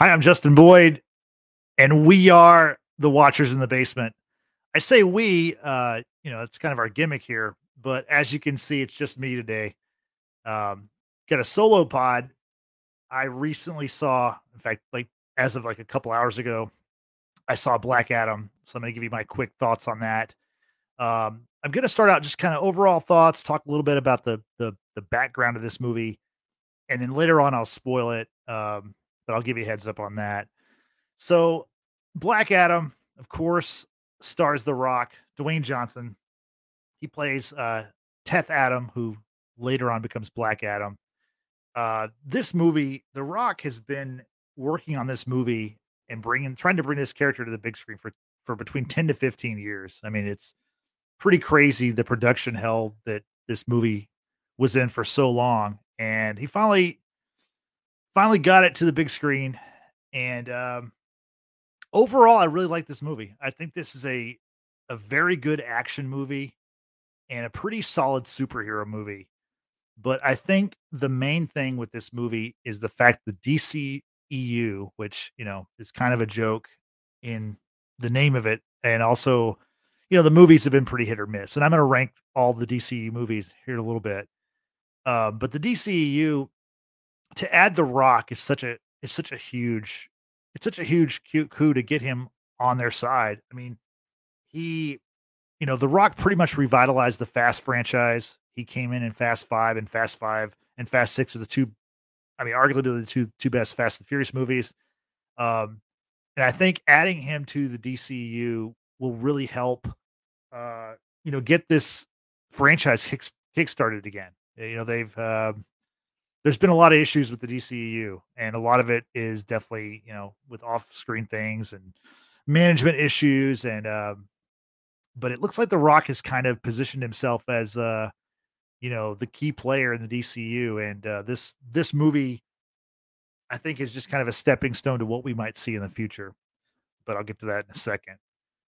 Hi, I'm Justin Boyd, and we are the Watchers in the Basement. I say we, uh, you know, it's kind of our gimmick here, but as you can see, it's just me today. Um, got a solo pod. I recently saw, in fact, like as of like a couple hours ago, I saw Black Adam. So I'm going to give you my quick thoughts on that. Um, I'm going to start out just kind of overall thoughts, talk a little bit about the the the background of this movie, and then later on I'll spoil it. Um, but I'll give you a heads up on that. So, Black Adam, of course, stars The Rock, Dwayne Johnson. He plays uh, Teth Adam, who later on becomes Black Adam. Uh, this movie, The Rock has been working on this movie and bringing, trying to bring this character to the big screen for for between ten to fifteen years. I mean, it's pretty crazy the production hell that this movie was in for so long, and he finally finally got it to the big screen. And um, overall, I really like this movie. I think this is a a very good action movie and a pretty solid superhero movie. But I think the main thing with this movie is the fact the DC EU, which you know is kind of a joke in the name of it, and also, you know, the movies have been pretty hit or miss. And I'm going to rank all the DCEU movies here in a little bit. Um, but the DCEU to add the Rock is such a is such a huge it's such a huge cute coup to get him on their side. I mean, he, you know, the Rock pretty much revitalized the Fast franchise. He came in in Fast Five and Fast Five and Fast Six are the two, I mean, arguably the two two best Fast and Furious movies. Um, and I think adding him to the DCU will really help, uh, you know, get this franchise kick kickstarted again. You know, they've uh, there's been a lot of issues with the DCEU, and a lot of it is definitely you know with off-screen things and management issues, and um, but it looks like The Rock has kind of positioned himself as uh, you know the key player in the DCU, and uh, this this movie, I think, is just kind of a stepping stone to what we might see in the future. But I'll get to that in a second.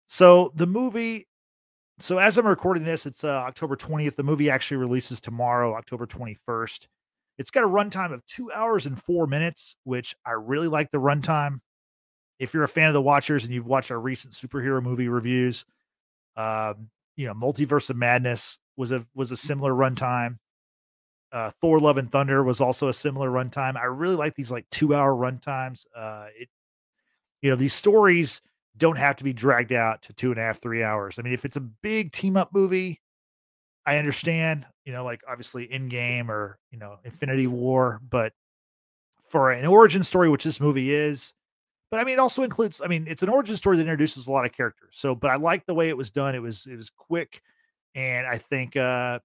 So the movie so as I'm recording this, it's uh, October 20th. The movie actually releases tomorrow, October 21st. It's got a runtime of two hours and four minutes, which I really like the runtime. If you're a fan of the Watchers and you've watched our recent superhero movie reviews, um, you know, Multiverse of Madness was a was a similar runtime. Uh, Thor: Love and Thunder was also a similar runtime. I really like these like two hour runtimes. Uh, it, you know, these stories don't have to be dragged out to two and a half, three hours. I mean, if it's a big team up movie, I understand, you know, like obviously Endgame or, you know, Infinity War, but for an origin story, which this movie is, but I mean, it also includes, I mean, it's an origin story that introduces a lot of characters. So, but I like the way it was done. It was, it was quick. And I think, uh,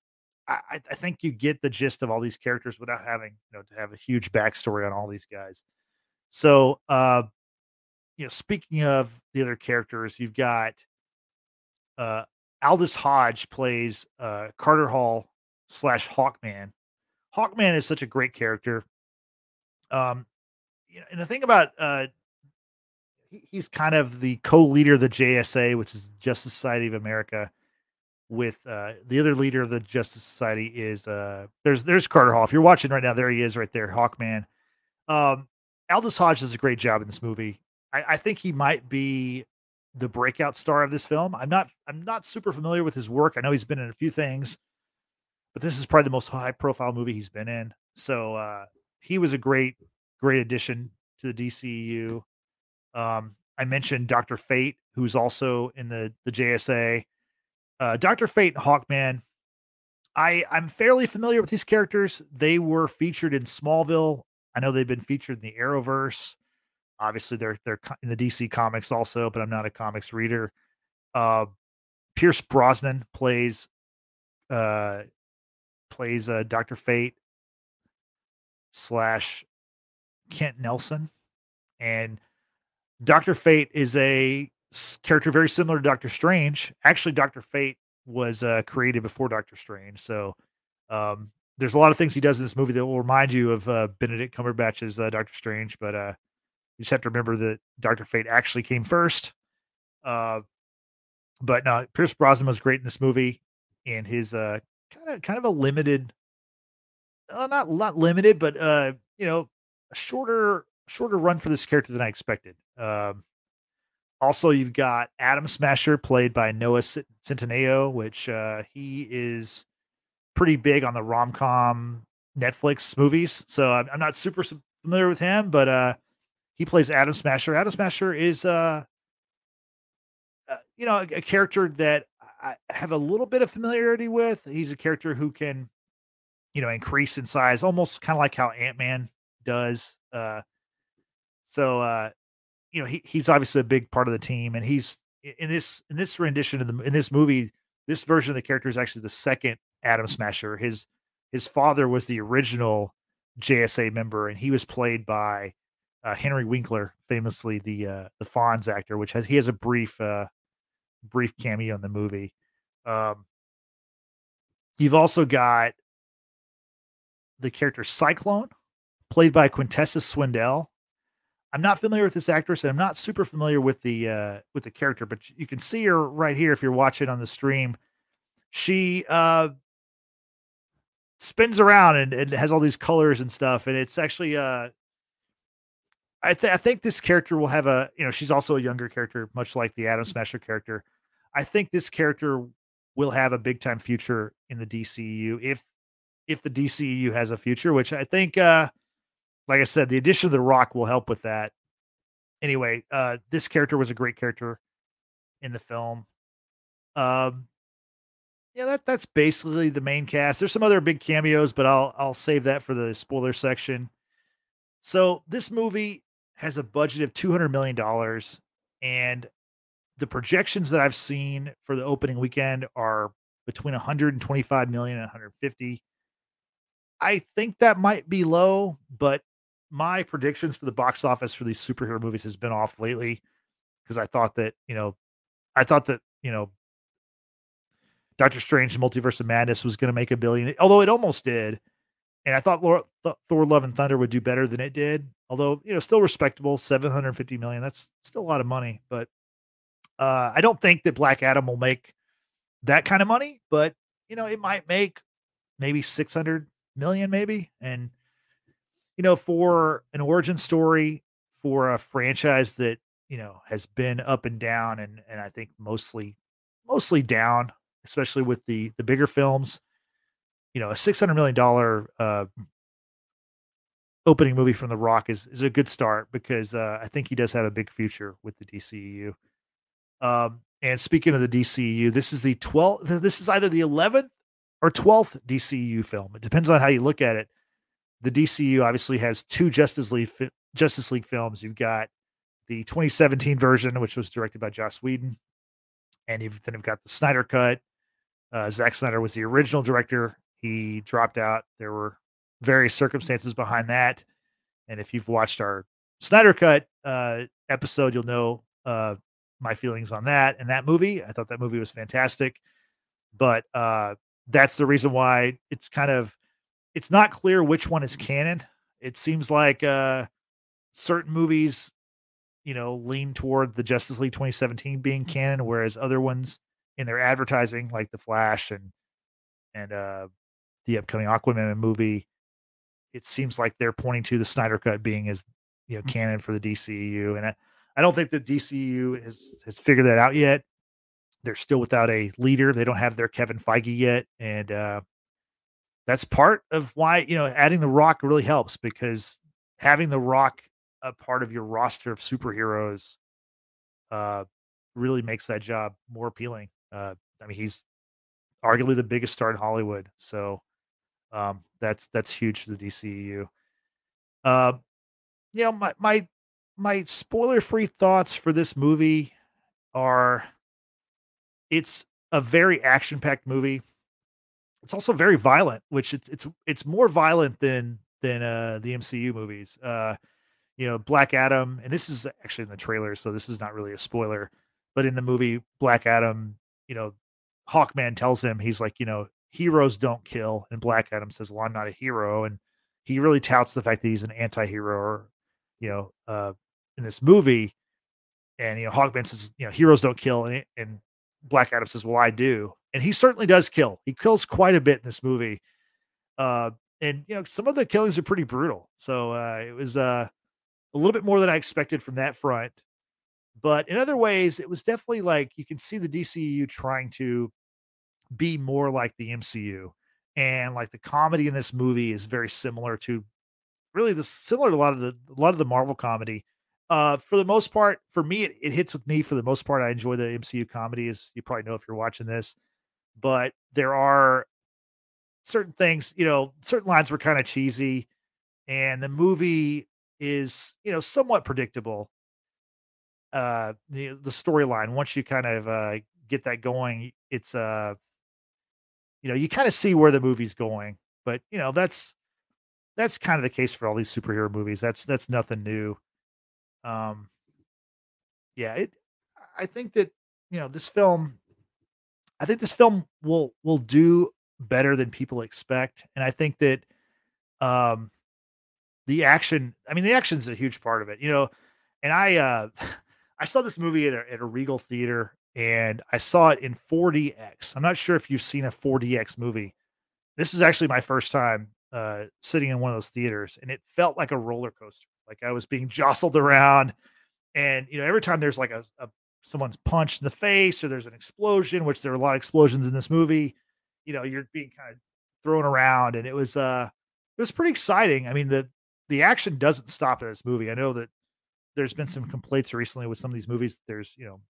I, I think you get the gist of all these characters without having, you know, to have a huge backstory on all these guys. So, uh, you know, speaking of the other characters, you've got uh Aldis Hodge plays uh, Carter Hall slash Hawkman. Hawkman is such a great character. Um, you know, and the thing about uh, he, he's kind of the co-leader of the JSA, which is Justice Society of America. With uh, the other leader of the Justice Society is uh, there's there's Carter Hall. If you're watching right now, there he is, right there, Hawkman. Um, Aldis Hodge does a great job in this movie. I, I think he might be the breakout star of this film. I'm not I'm not super familiar with his work. I know he's been in a few things, but this is probably the most high profile movie he's been in. So uh, he was a great great addition to the DCU. Um, I mentioned Doctor Fate, who's also in the the JSA. Uh, Doctor Fate and Hawkman. I I'm fairly familiar with these characters. They were featured in Smallville. I know they've been featured in the Arrowverse. Obviously, they're they're in the DC comics also, but I'm not a comics reader. Uh, Pierce Brosnan plays uh, plays uh, Doctor Fate slash Kent Nelson, and Doctor Fate is a character very similar to Doctor Strange. Actually, Doctor Fate was uh, created before Doctor Strange, so um, there's a lot of things he does in this movie that will remind you of uh, Benedict Cumberbatch's uh, Doctor Strange, but uh, you just have to remember that Doctor Fate actually came first. Uh, but no, Pierce Brosnan was great in this movie, and his uh kind of kind of a limited, uh, not not limited, but uh you know, a shorter shorter run for this character than I expected. Um, also, you've got Atom Smasher, played by Noah Centineo, which uh, he is pretty big on the rom com Netflix movies. So I'm, I'm, not super familiar with him, but uh, he plays Atom Smasher. Atom Smasher is, uh, uh, you know, a, a, character that I have a little bit of familiarity with. He's a character who can, you know, increase in size, almost kind of like how Ant Man does. Uh, so uh, you know, he, he's obviously a big part of the team, and he's in this in this rendition of the in this movie. This version of the character is actually the second Atom Smasher. His his father was the original JSA member, and he was played by uh, Henry Winkler, famously the uh, the Fonz actor, which has he has a brief uh, brief cameo in the movie. Um, you've also got the character Cyclone, played by Quintessa Swindell, I'm not familiar with this actress, and I'm not super familiar with the uh, with the character, but you can see her right here if you're watching on the stream. She uh, spins around and, and has all these colors and stuff, and it's actually uh, I, th- I think this character will have a you know she's also a younger character, much like the Atom Smasher character. I think this character will have a big time future in the DCU if if the DCU has a future, which I think uh like I said, the addition of the Rock will help with that. Anyway, uh, this character was a great character in the film. Um, yeah, that that's basically the main cast. There's some other big cameos, but I'll I'll save that for the spoiler section. So this movie has a budget of two hundred million dollars, and the projections that I've seen for the opening weekend are between 125 million and 150. I think that might be low, but my predictions for the box office for these superhero movies has been off lately because I thought that you know, I thought that you know, Doctor Strange: Multiverse of Madness was going to make a billion, although it almost did, and I thought Thor: Love and Thunder would do better than it did, although you know, still respectable, seven hundred fifty million. That's still a lot of money, but uh, I don't think that Black Adam will make that kind of money, but you know, it might make maybe six hundred million, maybe, and you know, for an origin story for a franchise that, you know, has been up and down and and I think mostly mostly down, especially with the the bigger films. You know, a six hundred million dollar uh, opening movie from The Rock is is a good start because uh, I think he does have a big future with the DCU. Um, and speaking of the DCU, this is the 12th. This is either the 11th or 12th DCU film. It depends on how you look at it the DCU obviously has two Justice League Justice League films. You've got the 2017 version, which was directed by Joss Whedon, and you've then you've got the Snyder Cut. Uh, Zack Snyder was the original director. He dropped out. There were various circumstances behind that, and if you've watched our Snyder Cut uh, episode, you'll know uh, my feelings on that and that movie. I thought that movie was fantastic, but uh, that's the reason why it's kind of it's not clear which one is canon. It seems like uh, certain movies, you know, lean toward the Justice League 2017 being canon, whereas other ones in their advertising, like the Flash and and uh, the upcoming Aquaman movie, it seems like they're pointing to the Snyder Cut being as you know mm. canon for the DCU, and I, I don't think the DCU has has figured that out yet. They're still without a leader. They don't have their Kevin Feige yet, and uh, that's part of why you know adding the Rock really helps because having the Rock a part of your roster of superheroes uh, really makes that job more appealing. Uh, I mean, he's arguably the biggest star in Hollywood, so um, that's that's huge for the DCEU. Uh, you know, my my my spoiler free thoughts for this movie are it's a very action packed movie it's also very violent, which it's it's it's more violent than than uh the MCU movies. Uh you know, Black Adam, and this is actually in the trailer, so this is not really a spoiler, but in the movie Black Adam, you know, Hawkman tells him he's like, you know, heroes don't kill, and Black Adam says, "Well, I'm not a hero," and he really touts the fact that he's an anti-hero, or, you know, uh, in this movie, and you know, Hawkman says, you know, heroes don't kill, and, and Black Adam says, "Well, I do," and he certainly does kill. He kills quite a bit in this movie. Uh, and you know, some of the killings are pretty brutal. So uh, it was uh, a little bit more than I expected from that front. But in other ways, it was definitely like you can see the DCU trying to be more like the MCU. And like the comedy in this movie is very similar to really the similar to a lot of the a lot of the Marvel comedy. Uh, for the most part, for me, it, it hits with me. For the most part, I enjoy the MCU comedy, as you probably know if you're watching this. But there are certain things, you know, certain lines were kind of cheesy, and the movie is, you know, somewhat predictable. Uh, the the storyline once you kind of uh get that going, it's uh, you know, you kind of see where the movie's going. But you know, that's that's kind of the case for all these superhero movies. That's that's nothing new. Um, yeah, it. I think that you know this film. I think this film will will do better than people expect, and I think that um, the action. I mean, the action is a huge part of it. You know, and I uh, I saw this movie at a, at a Regal theater, and I saw it in 4DX. I'm not sure if you've seen a 4DX movie. This is actually my first time uh, sitting in one of those theaters, and it felt like a roller coaster. Like I was being jostled around, and you know, every time there's like a, a someone's punched in the face or there's an explosion, which there are a lot of explosions in this movie, you know, you're being kind of thrown around, and it was uh, it was pretty exciting. I mean, the the action doesn't stop in this movie. I know that there's been some complaints recently with some of these movies. There's you know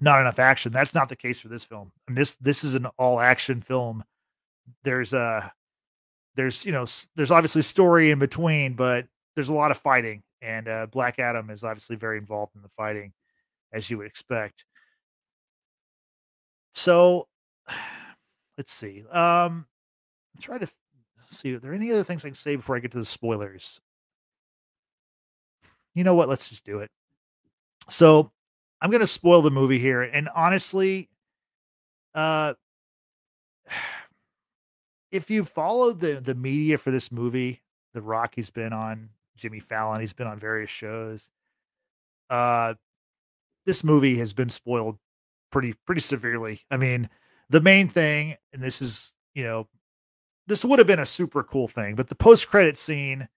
not enough action. That's not the case for this film. And this this is an all action film. There's a uh, there's you know there's obviously story in between, but there's a lot of fighting, and uh, Black Adam is obviously very involved in the fighting, as you would expect. So, let's see. Um, try to see. Are there any other things I can say before I get to the spoilers? You know what? Let's just do it. So, I'm going to spoil the movie here, and honestly, uh if you followed the the media for this movie, The Rock, he's been on Jimmy Fallon, he's been on various shows. Uh, this movie has been spoiled pretty pretty severely. I mean, the main thing, and this is you know, this would have been a super cool thing, but the post credit scene,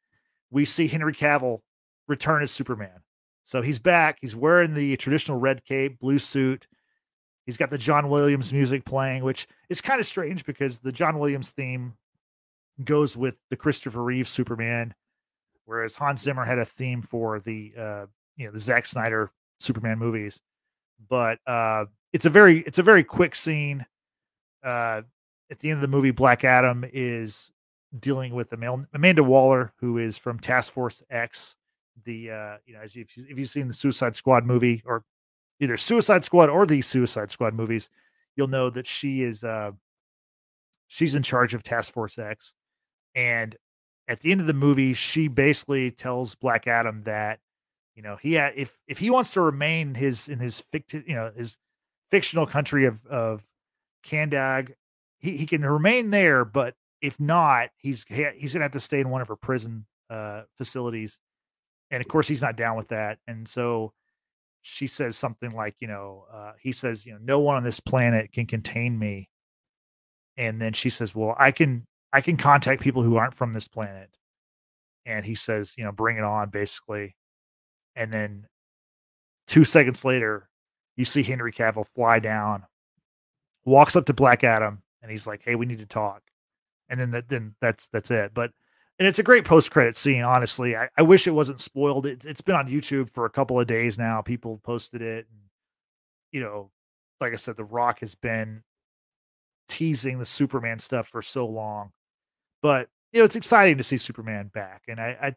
we see Henry Cavill return as Superman. So he's back. He's wearing the traditional red cape, blue suit. He's got the John Williams music playing, which is kind of strange because the John Williams theme goes with the Christopher Reeve Superman, whereas Hans Zimmer had a theme for the uh, you know the Zack Snyder Superman movies. But uh, it's a very it's a very quick scene. Uh, at the end of the movie, Black Adam is dealing with Amanda Waller, who is from Task Force X. The uh, you know, as if, if you've seen the Suicide Squad movie or either Suicide Squad or the Suicide Squad movies, you'll know that she is uh she's in charge of Task Force X. And at the end of the movie, she basically tells Black Adam that, you know, he had, if if he wants to remain his in his ficti- you know, his fictional country of of Kahndaq, he, he can remain there, but if not, he's he's gonna have to stay in one of her prison uh facilities. And of course he's not down with that. And so she says something like, you know, uh, he says, you know, no one on this planet can contain me. And then she says, well, I can, I can contact people who aren't from this planet. And he says, you know, bring it on, basically. And then two seconds later, you see Henry Cavill fly down, walks up to Black Adam, and he's like, "Hey, we need to talk." And then that, then that's that's it. But and it's a great post credit scene. Honestly, I, I, wish it wasn't spoiled. It, has been on YouTube for a couple of days now. People posted it, and you know, like I said, The Rock has been teasing the Superman stuff for so long. But you know, it's exciting to see Superman back. And I, I,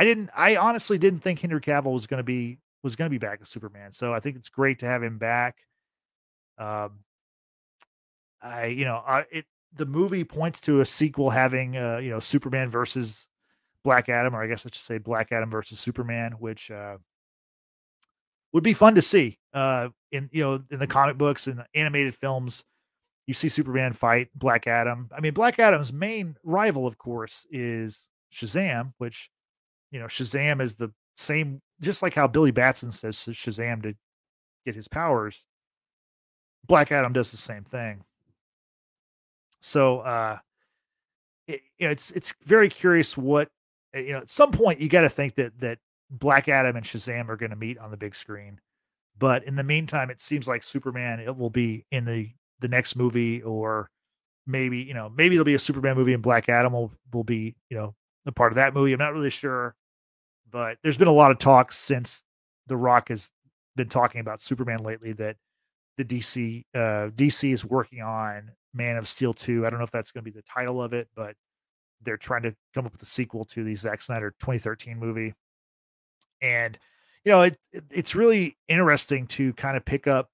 I didn't, I honestly didn't think Henry Cavill was going to be was going to be back as Superman. So I think it's great to have him back. Um, I, you know, I, it the movie points to a sequel having uh, you know Superman versus Black Adam, or I guess I should say Black Adam versus Superman, which uh, would be fun to see. Uh, in you know in the comic books and animated films, you see Superman fight Black Adam. I mean, Black Adam's main rival, of course, is Shazam, which you know Shazam is the same, just like how Billy Batson says Shazam to get his powers. Black Adam does the same thing. So uh, it, it's it's very curious what eh, you know. At some point, you got to think that that Black Adam and Shazam are going to meet on the big screen. But in the meantime, it seems like Superman it will be in the the next movie, or maybe you know maybe it'll be a Superman movie and Black Adam will will be you know a part of that movie. I'm not really sure, but there's been a lot of talk since The Rock has been talking about Superman lately that the DC uh, DC is working on Man of Steel 2. I don't know if that's going to be the title of it, but they're trying to come up with a sequel to the Zack Snyder 2013 movie. And you know, it, it it's really interesting to kind of pick up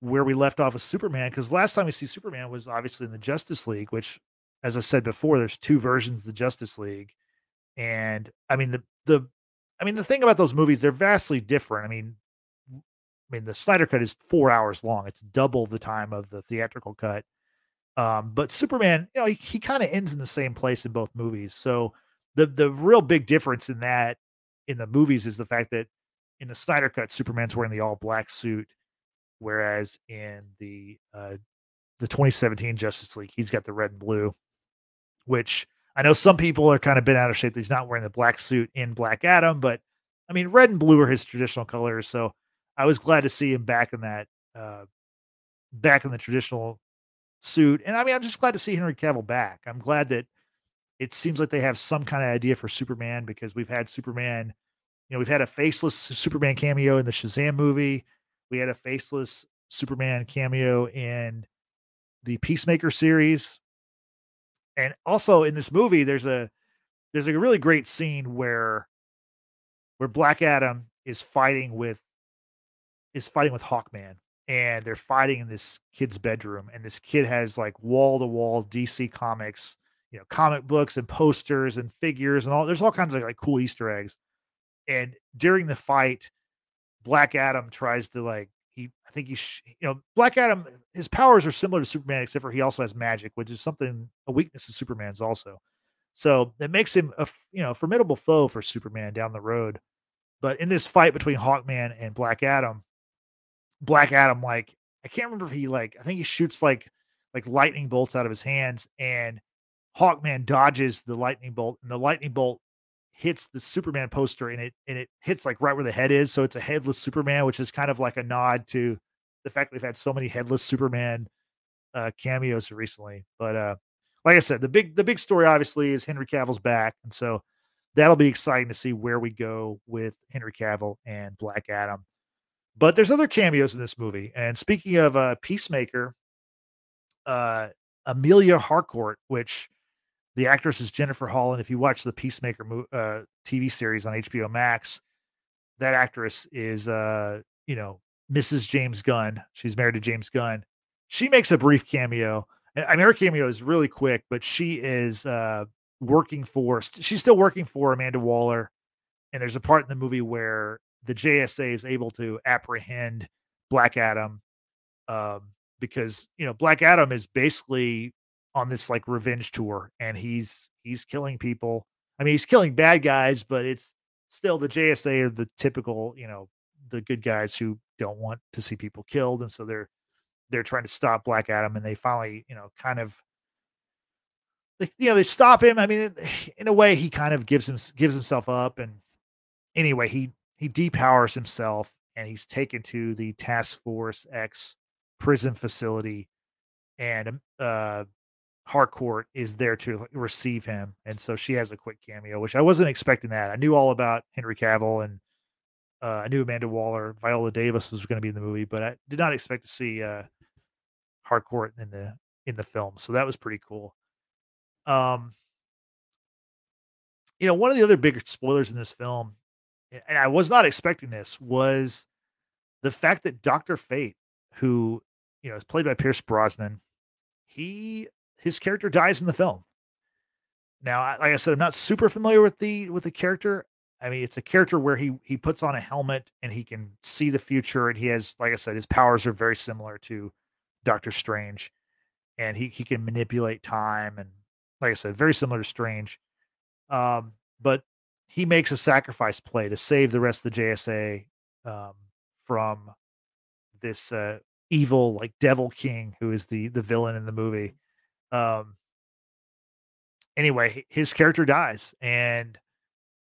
where we left off with Superman because last time we see Superman was obviously in the Justice League, which, as I said before, there's two versions of the Justice League, and I mean the the I mean the thing about those movies they're vastly different. I mean, mean the Snyder cut is four hours long; it's double the time of the theatrical cut. Um, but Superman, you know, he, he kind of ends in the same place in both movies. So the the real big difference in that in the movies is the fact that in the Snyder cut, Superman's wearing the all black suit, whereas in the uh, the 2017 Justice League, he's got the red and blue, which I know some people are kind of been out of shape. That he's not wearing the black suit in Black Adam, but I mean, red and blue are his traditional colors. So I was glad to see him back in that, uh, back in the traditional suit. And I mean, I'm just glad to see Henry Cavill back. I'm glad that it seems like they have some kind of idea for Superman because we've had Superman, you know, we've had a faceless Superman cameo in the Shazam movie. We had a faceless Superman cameo in the Peacemaker series. And also in this movie, there's a there's a really great scene where where Black Adam is fighting with is fighting with Hawkman and they're fighting in this kid's bedroom and this kid has like wall to wall DC comics you know comic books and posters and figures and all there's all kinds of like cool easter eggs and during the fight black adam tries to like he i think he sh- you know black adam his powers are similar to superman except for he also has magic which is something a weakness of superman's also. So it makes him a you know formidable foe for superman down the road but in this fight between hawkman and black adam black adam like i can't remember if he like i think he shoots like like lightning bolts out of his hands and Hawkman dodges the lightning bolt, and the lightning bolt hits the Superman poster, and it and it hits like right where the head is. So it's a headless Superman, which is kind of like a nod to the fact that we've had so many headless Superman uh, cameos recently. But uh, like I said, the big the big story obviously is Henry Cavill's back, and so that'll be exciting to see where we go with Henry Cavill and Black Adam. But there's other cameos in this movie, and speaking of uh, Peacemaker, uh, Emilia Harcourt, which the actress is Jennifer Hall, and if you watch the Peacemaker uh, TV series on HBO Max, that actress is, uh, you know, Mrs. James Gunn. She's married to James Gunn. She makes a brief cameo. I mean, her cameo is really quick, but she is uh, working for. She's still working for Amanda Waller, and there's a part in the movie where the JSA is able to apprehend Black Adam, um, because you know Black Adam is basically on this like revenge tour and he's he's killing people. I mean, he's killing bad guys, but it's still the JSA are the typical, you know, the good guys who don't want to see people killed and so they're they're trying to stop Black Adam and they finally, you know, kind of you know, they stop him. I mean, in a way he kind of gives him gives himself up and anyway, he he depowers himself and he's taken to the Task Force X prison facility and um, uh Harcourt is there to receive him, and so she has a quick cameo, which I wasn't expecting. That I knew all about Henry Cavill, and uh, I knew Amanda Waller, Viola Davis was going to be in the movie, but I did not expect to see uh, Harcourt in the in the film. So that was pretty cool. Um, you know, one of the other big spoilers in this film, and I was not expecting this, was the fact that Doctor Fate, who you know is played by Pierce Brosnan, he his character dies in the film. Now, like I said, I'm not super familiar with the with the character. I mean, it's a character where he he puts on a helmet and he can see the future, and he has, like I said, his powers are very similar to Doctor Strange, and he he can manipulate time, and like I said, very similar to Strange. Um, but he makes a sacrifice play to save the rest of the JSA um, from this uh, evil like Devil King, who is the the villain in the movie. Um, anyway, his character dies, and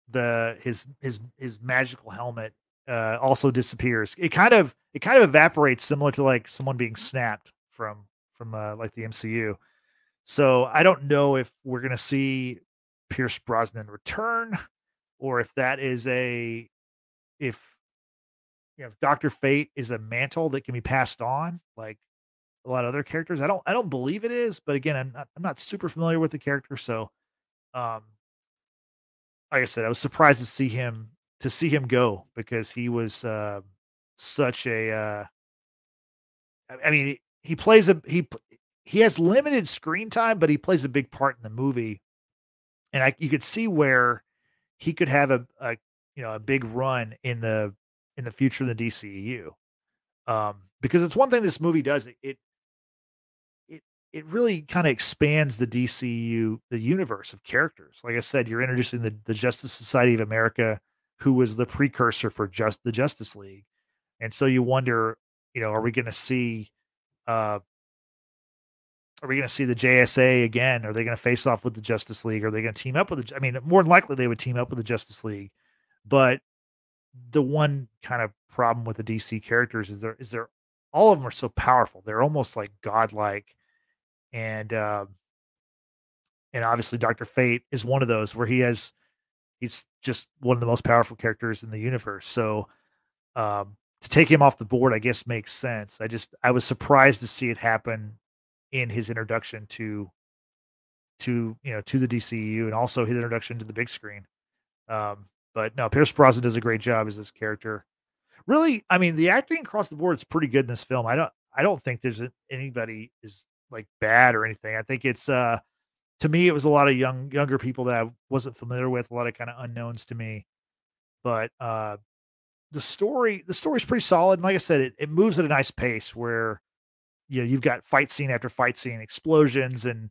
the his his his magical helmet uh, also disappears. It kind of it kind of evaporates, similar to like someone being snapped from from uh, like the MCU. So I don't know if we're gonna see Pierce Brosnan return, or if that is a if you know if Doctor Fate is a mantle that can be passed on, like a lot of other characters. I don't I don't believe it is, but again, I'm not I'm not super familiar with the character, so um like I said, I was surprised to see him to see him go because he was uh, such a. Uh, I mean, he, he plays a he he has limited screen time, but he plays a big part in the movie, and I you could see where he could have a, a you know a big run in the in the future of the DCEU. Um, because it's one thing this movie does it, it it really kind of expands the DCU, the universe of characters. Like I said, you're introducing the, the Justice Society of America, who was the precursor for just the Justice League. And so you wonder, you know, are we going to see, uh, are we going to see the JSA again? Are they going to face off with the Justice League? Are they going to team up with the, I mean, more than likely they would team up with the Justice League, but the one kind of problem with the DC characters is there, is there, all of them are so powerful. They're almost like godlike and uh, and obviously Doctor Fate is one of those where he has he's just one of the most powerful characters in the universe. So um, to take him off the board, I guess makes sense. I just I was surprised to see it happen in his introduction to to you know to the DCU and also his introduction to the big screen. Um, but no, Pierce Brosnan does a great job as this character. Really, I mean, the acting across the board is pretty good in this film. I don't I don't think there's anybody is like bad or anything. I think it's uh to me it was a lot of young younger people that I wasn't familiar with, a lot of kind of unknowns to me. But uh the story the story's pretty solid. And like I said, it, it moves at a nice pace where you know you've got fight scene after fight scene, explosions and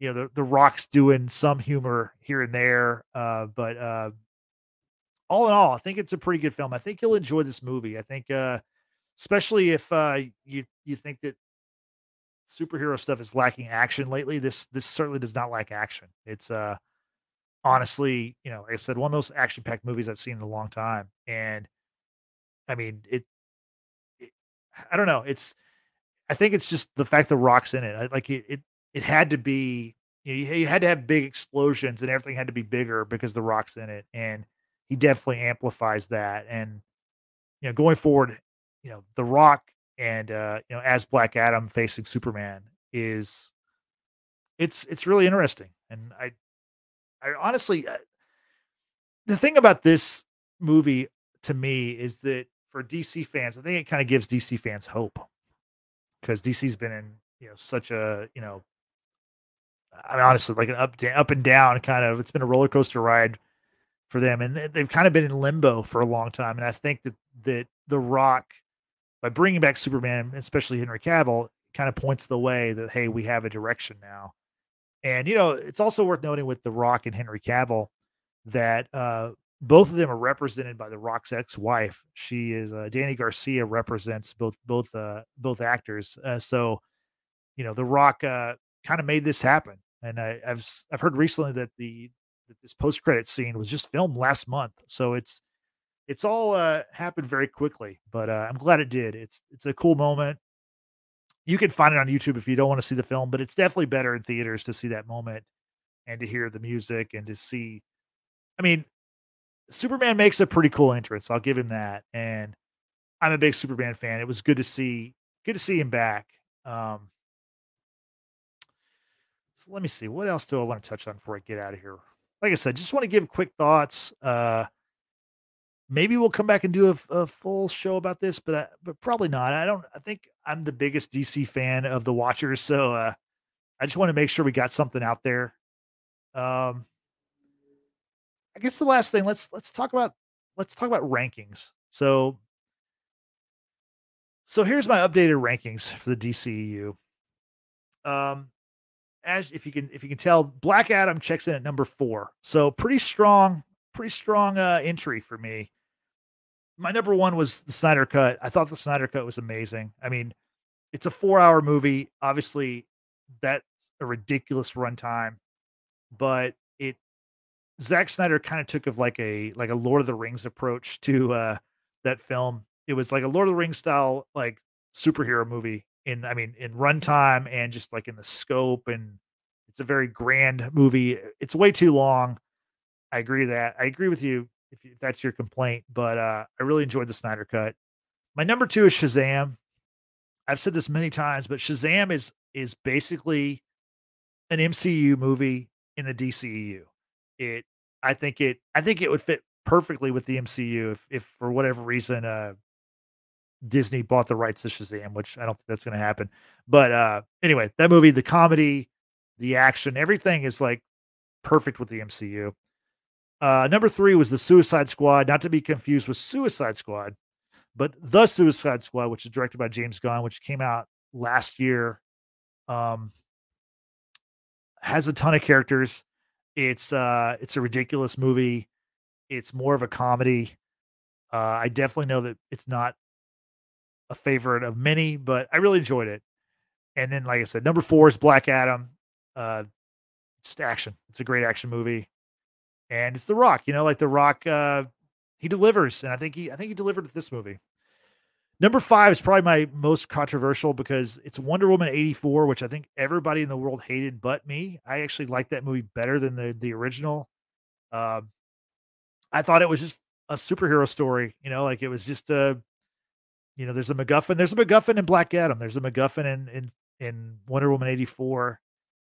you know the the rocks doing some humor here and there. Uh but uh all in all, I think it's a pretty good film. I think you'll enjoy this movie. I think uh especially if uh you you think that superhero stuff is lacking action lately. This this certainly does not lack action. It's uh honestly, you know, like I said, one of those action packed movies I've seen in a long time. And I mean, it, it, I don't know. It's I think it's just the fact the rock's in it. I, like it, it it had to be you, know, you had to have big explosions and everything had to be bigger because the rock's in it. And he definitely amplifies that. And you know, going forward, you know, the rock and uh, you know, as Black Adam facing Superman is it's it's really interesting. And I I honestly uh, the thing about this movie to me is that for DC fans, I think it kind of gives DC fans hope because DC's been in you know such a you know I mean honestly like an up up and down kind of it's been a roller coaster ride for them and they've kind of been in limbo for a long time and I think that that The Rock by bringing back Superman, especially Henry Cavill, kind of points the way that hey, we have a direction now. And you know, it's also worth noting with The Rock and Henry Cavill that uh, both of them are represented by The Rock's ex-wife. She is uh, Dany Garcia represents both both uh, both actors. Uh, so, you know, The Rock uh, kind of made this happen. And I, I've I've heard recently that the that this post credit scene was just filmed last month. So it's it's all uh, happened very quickly, but uh, I'm glad it did. It's it's a cool moment. You can find it on YouTube if you don't want to see the film, but it's definitely better in theaters to see that moment and to hear the music and to see. I mean, Superman makes a pretty cool entrance. I'll give him that, and I'm a big Superman fan. It was good to see good to see him back. Um, so let me see what else do I want to touch on before I get out of here. Like I said, just want to give quick thoughts. Uh, maybe we'll come back and do a, a full show about this, but I, but probably not. I don't. I think I'm the biggest DC fan of the Watchers, so uh, I just want to make sure we got something out there. Um, I guess the last thing let's let's talk about let's talk about rankings. So so here's my updated rankings for the DCEU. Um, as if you can if you can tell, Black Adam checks in at number four, so pretty strong, pretty strong uh, entry for me my number one was the Snyder Cut. I thought the Snyder Cut was amazing. I mean, it's a four hour movie. Obviously, that's a ridiculous runtime, but Zack Snyder kind of took of like a like a Lord of the Rings approach to uh that film. It was like a Lord of the Rings style like superhero movie in I mean in runtime and just like in the scope and it's a very grand movie. It's way too long. I agree that. I agree with you if, you, if that's your complaint, but uh I really enjoyed the Snyder cut. My number 2 is Shazam. I've said this many times, but Shazam is is basically an MCU movie in the DCEU. It I think it I think it would fit perfectly with the MCU if if for whatever reason uh Disney bought the rights to Shazam, which I don't think that's going to happen. But uh anyway, that movie, the comedy, the action, everything is like perfect with the MCU. Uh number 3 was the Suicide Squad, not to be confused with Suicide Squad, but The Suicide Squad, which is directed by James Gunn, which came out last year. Um has a ton of characters. It's uh it's a ridiculous movie. It's more of a comedy. Uh I definitely know that it's not a favorite of many, but I really enjoyed it. And then like I said, number 4 is Black Adam. Uh just action. It's a great action movie. And it's The Rock, you know, like The Rock uh he delivers and I think he I think he delivered this movie. Number five is probably my most controversial because it's Wonder Woman 84, which I think everybody in the world hated but me. I actually like that movie better than the the original. Um, I thought it was just a superhero story, you know, like it was just a, you know, there's a MacGuffin, there's a MacGuffin in Black Adam, there's a MacGuffin in in in Wonder Woman 84.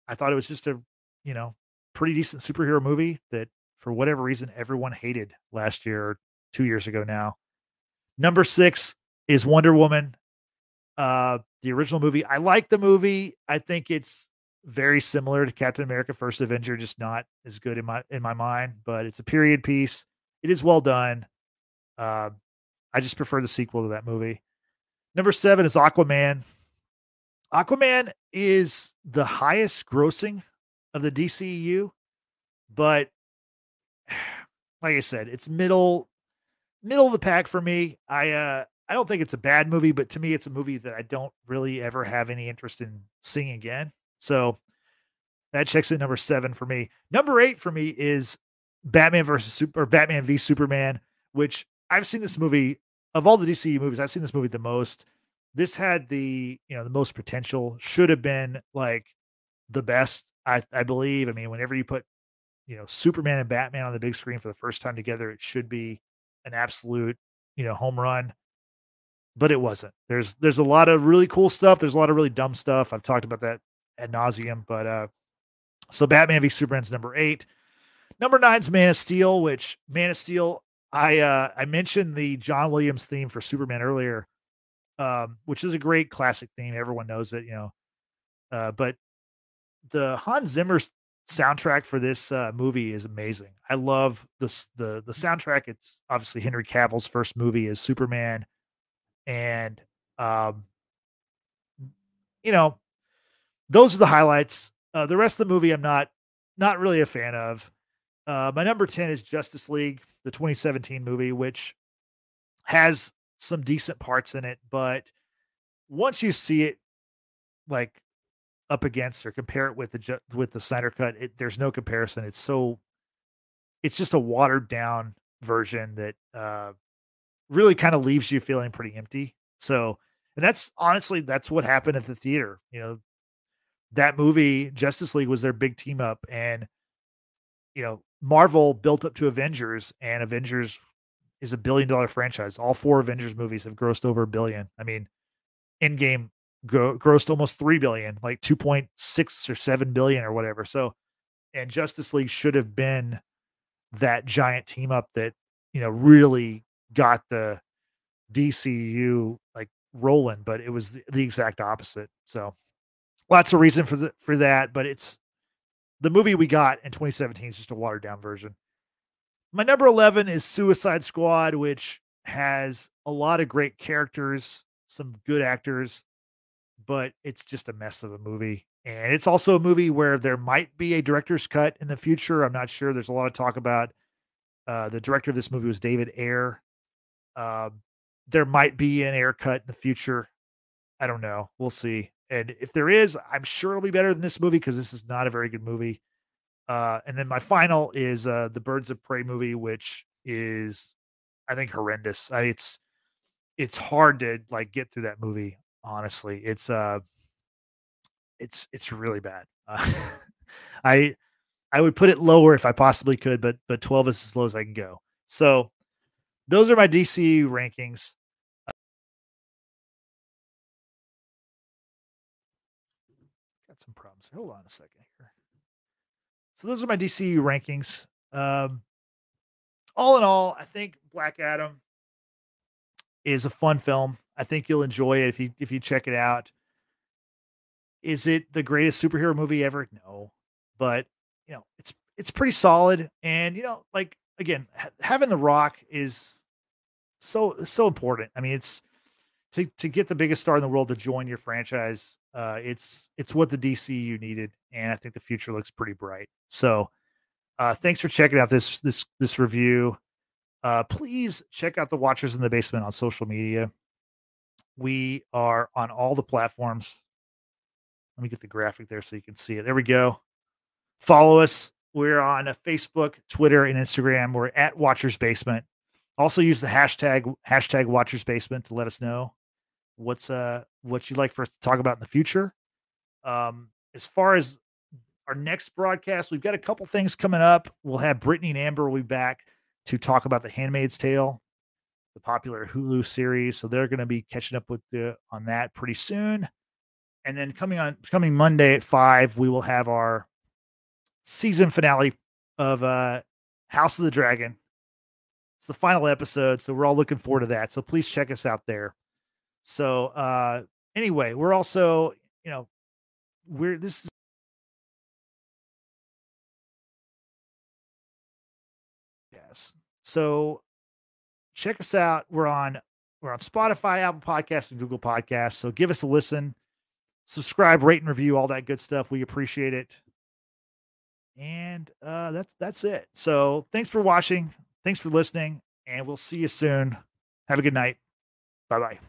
I thought it was just a, you know, pretty decent superhero movie that for whatever reason everyone hated last year or two years ago now. Number six, is Wonder Woman, uh, the original movie. I like the movie. I think it's very similar to Captain America: First Avenger, just not as good in my in my mind. But it's a period piece. It is well done. Uh, I just prefer the sequel to that movie. Number seven is Aquaman. Aquaman is the highest grossing of the DCEU, but like I said, it's middle middle of the pack for me. I uh I don't think it's a bad movie, but to me, it's a movie that I don't really ever have any interest in seeing again. So that checks in number seven for me. Number eight for me is Batman versus Super or Batman v Superman, which I've seen this movie of all the DC movies. I've seen this movie the most. This had the you know the most potential. Should have been like the best. I I believe. I mean, whenever you put you know Superman and Batman on the big screen for the first time together, it should be an absolute you know home run but it wasn't. There's there's a lot of really cool stuff. There's a lot of really dumb stuff. I've talked about that ad nauseum. But uh, so Batman v Superman's number eight. Number nine's Man of Steel, which Man of Steel. I uh, I mentioned the John Williams theme for Superman earlier, um, which is a great classic theme. Everyone knows it, you know. Uh, but the Hans Zimmer soundtrack for this uh, movie is amazing. I love this the the soundtrack. It's obviously Henry Cavill's first movie as Superman and um, you know, those are the highlights. Uh, the rest of the movie, I'm not not really a fan of. Uh, my number ten is Justice League, the 2017 movie, which has some decent parts in it, but once you see it, like up against or compare it with the with the Snyder cut, it, there's no comparison. It's so, it's just a watered down version that uh, really kind of leaves you feeling pretty empty. So, and that's honestly that's what happened at the theater. You know, that movie Justice League was their big team up, and you know Marvel built up to Avengers, and Avengers is a billion dollar franchise. All four Avengers movies have grossed over a billion. I mean, Endgame go, grossed almost three billion, like two point six or seven billion or whatever. So, and Justice League should have been that giant team up that you know really got the DCU like rolling, but it was the, the exact opposite. So lots of reason for the for that, but it's the movie we got in 2017 is just a watered down version. My number 11 is Suicide Squad, which has a lot of great characters, some good actors, but it's just a mess of a movie. And it's also a movie where there might be a director's cut in the future. I'm not sure. There's a lot of talk about uh, the director of this movie was David Ayer. Um, there might be an Ayer cut in the future. I don't know. We'll see. And if there is, I'm sure it'll be better than this movie because this is not a very good movie. Uh, and then my final is uh, the Birds of Prey movie, which is I think horrendous. I, it's it's hard to like get through that movie. Honestly, it's uh, it's it's really bad. Uh, I I would put it lower if I possibly could, but but twelve is as low as I can go. So those are my DC rankings. got some problems. Hold on a second here. So those are my DCU rankings. Um, all in all, I think Black Adam is a fun film. I think you'll enjoy it if you if you check it out. Is it the greatest superhero movie ever? No, but you know it's it's pretty solid. And you know, like again, ha- having The Rock is so so important. I mean, it's to to get the biggest star in the world to join your franchise. Uh, it's it's what the DCU needed, and I think the future looks pretty bright. So, uh, thanks for checking out this this this review. Uh, please check out the Watchers in the Basement on social media. We are on all the platforms. Let me get the graphic there so you can see it. There we go. Follow us. We're on Facebook, Twitter, and Instagram. We're at Watchers Basement. Also use the hashtag hashtag Watchers Basement to let us know what's uh what you'd like for us to talk about in the future. Um, as far as our next broadcast, we've got a couple things coming up. We'll have Brittany and Amber will be back to talk about the Handmaid's Tale, the popular Hulu series. So they're going to be catching up with the on that pretty soon. And then coming on coming Monday at five, we will have our season finale of uh House of the Dragon. It's the final episode, so we're all looking forward to that. So please check us out there. So uh anyway, we're also, you know, we're this is yes. So check us out. We're on we're on Spotify, Apple Podcasts, and Google Podcasts. So give us a listen, subscribe, rate, and review, all that good stuff. We appreciate it. And uh that's that's it. So thanks for watching. Thanks for listening, and we'll see you soon. Have a good night. Bye bye.